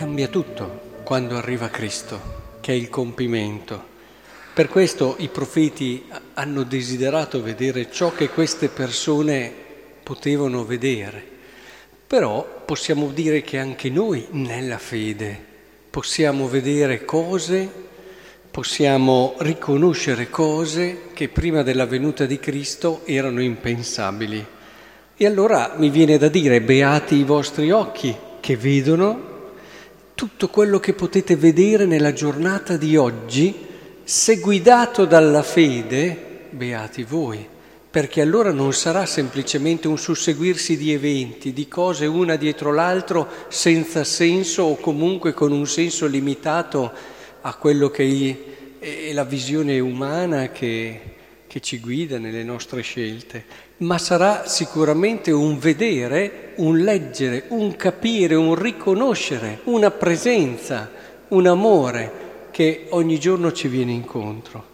Cambia tutto quando arriva Cristo, che è il compimento. Per questo i profeti hanno desiderato vedere ciò che queste persone potevano vedere. Però possiamo dire che anche noi nella fede possiamo vedere cose, possiamo riconoscere cose che prima della venuta di Cristo erano impensabili. E allora mi viene da dire, beati i vostri occhi che vedono tutto quello che potete vedere nella giornata di oggi, se guidato dalla fede, beati voi, perché allora non sarà semplicemente un susseguirsi di eventi, di cose una dietro l'altro senza senso o comunque con un senso limitato a quello che è la visione umana che, che ci guida nelle nostre scelte, ma sarà sicuramente un vedere, un leggere, un capire, un riconoscere, una presenza, un amore che ogni giorno ci viene incontro.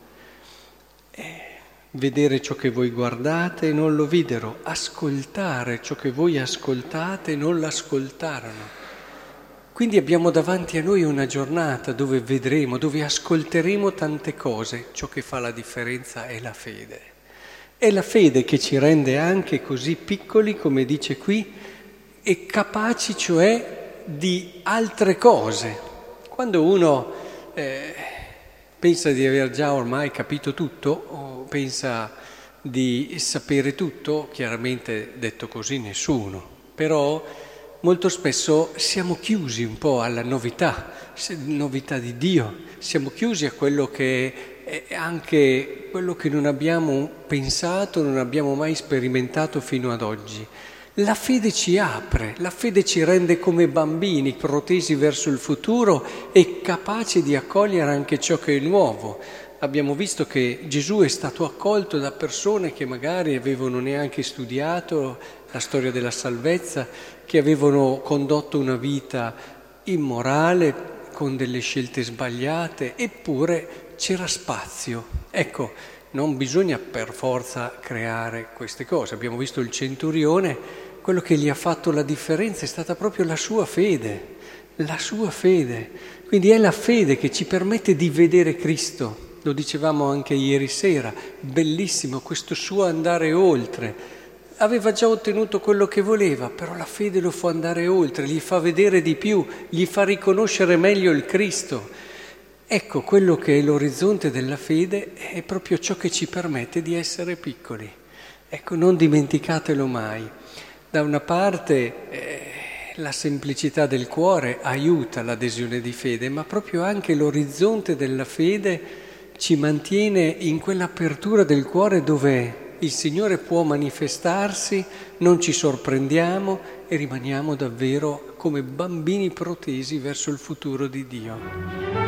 Eh, vedere ciò che voi guardate e non lo videro, ascoltare ciò che voi ascoltate e non l'ascoltarono. Quindi abbiamo davanti a noi una giornata dove vedremo, dove ascolteremo tante cose. Ciò che fa la differenza è la fede. È la fede che ci rende anche così piccoli, come dice qui, e capaci cioè di altre cose. Quando uno eh, pensa di aver già ormai capito tutto o pensa di sapere tutto, chiaramente detto così nessuno, però molto spesso siamo chiusi un po' alla novità, novità di Dio, siamo chiusi a quello che è anche quello che non abbiamo pensato, non abbiamo mai sperimentato fino ad oggi. La fede ci apre, la fede ci rende come bambini protesi verso il futuro e capaci di accogliere anche ciò che è nuovo. Abbiamo visto che Gesù è stato accolto da persone che magari avevano neanche studiato la storia della salvezza, che avevano condotto una vita immorale, con delle scelte sbagliate, eppure c'era spazio. Ecco, non bisogna per forza creare queste cose. Abbiamo visto il centurione, quello che gli ha fatto la differenza è stata proprio la sua fede, la sua fede. Quindi è la fede che ci permette di vedere Cristo. Lo dicevamo anche ieri sera, bellissimo questo suo andare oltre aveva già ottenuto quello che voleva, però la fede lo fa andare oltre, gli fa vedere di più, gli fa riconoscere meglio il Cristo. Ecco, quello che è l'orizzonte della fede è proprio ciò che ci permette di essere piccoli. Ecco, non dimenticatelo mai. Da una parte eh, la semplicità del cuore aiuta l'adesione di fede, ma proprio anche l'orizzonte della fede ci mantiene in quell'apertura del cuore dove il Signore può manifestarsi, non ci sorprendiamo e rimaniamo davvero come bambini protesi verso il futuro di Dio.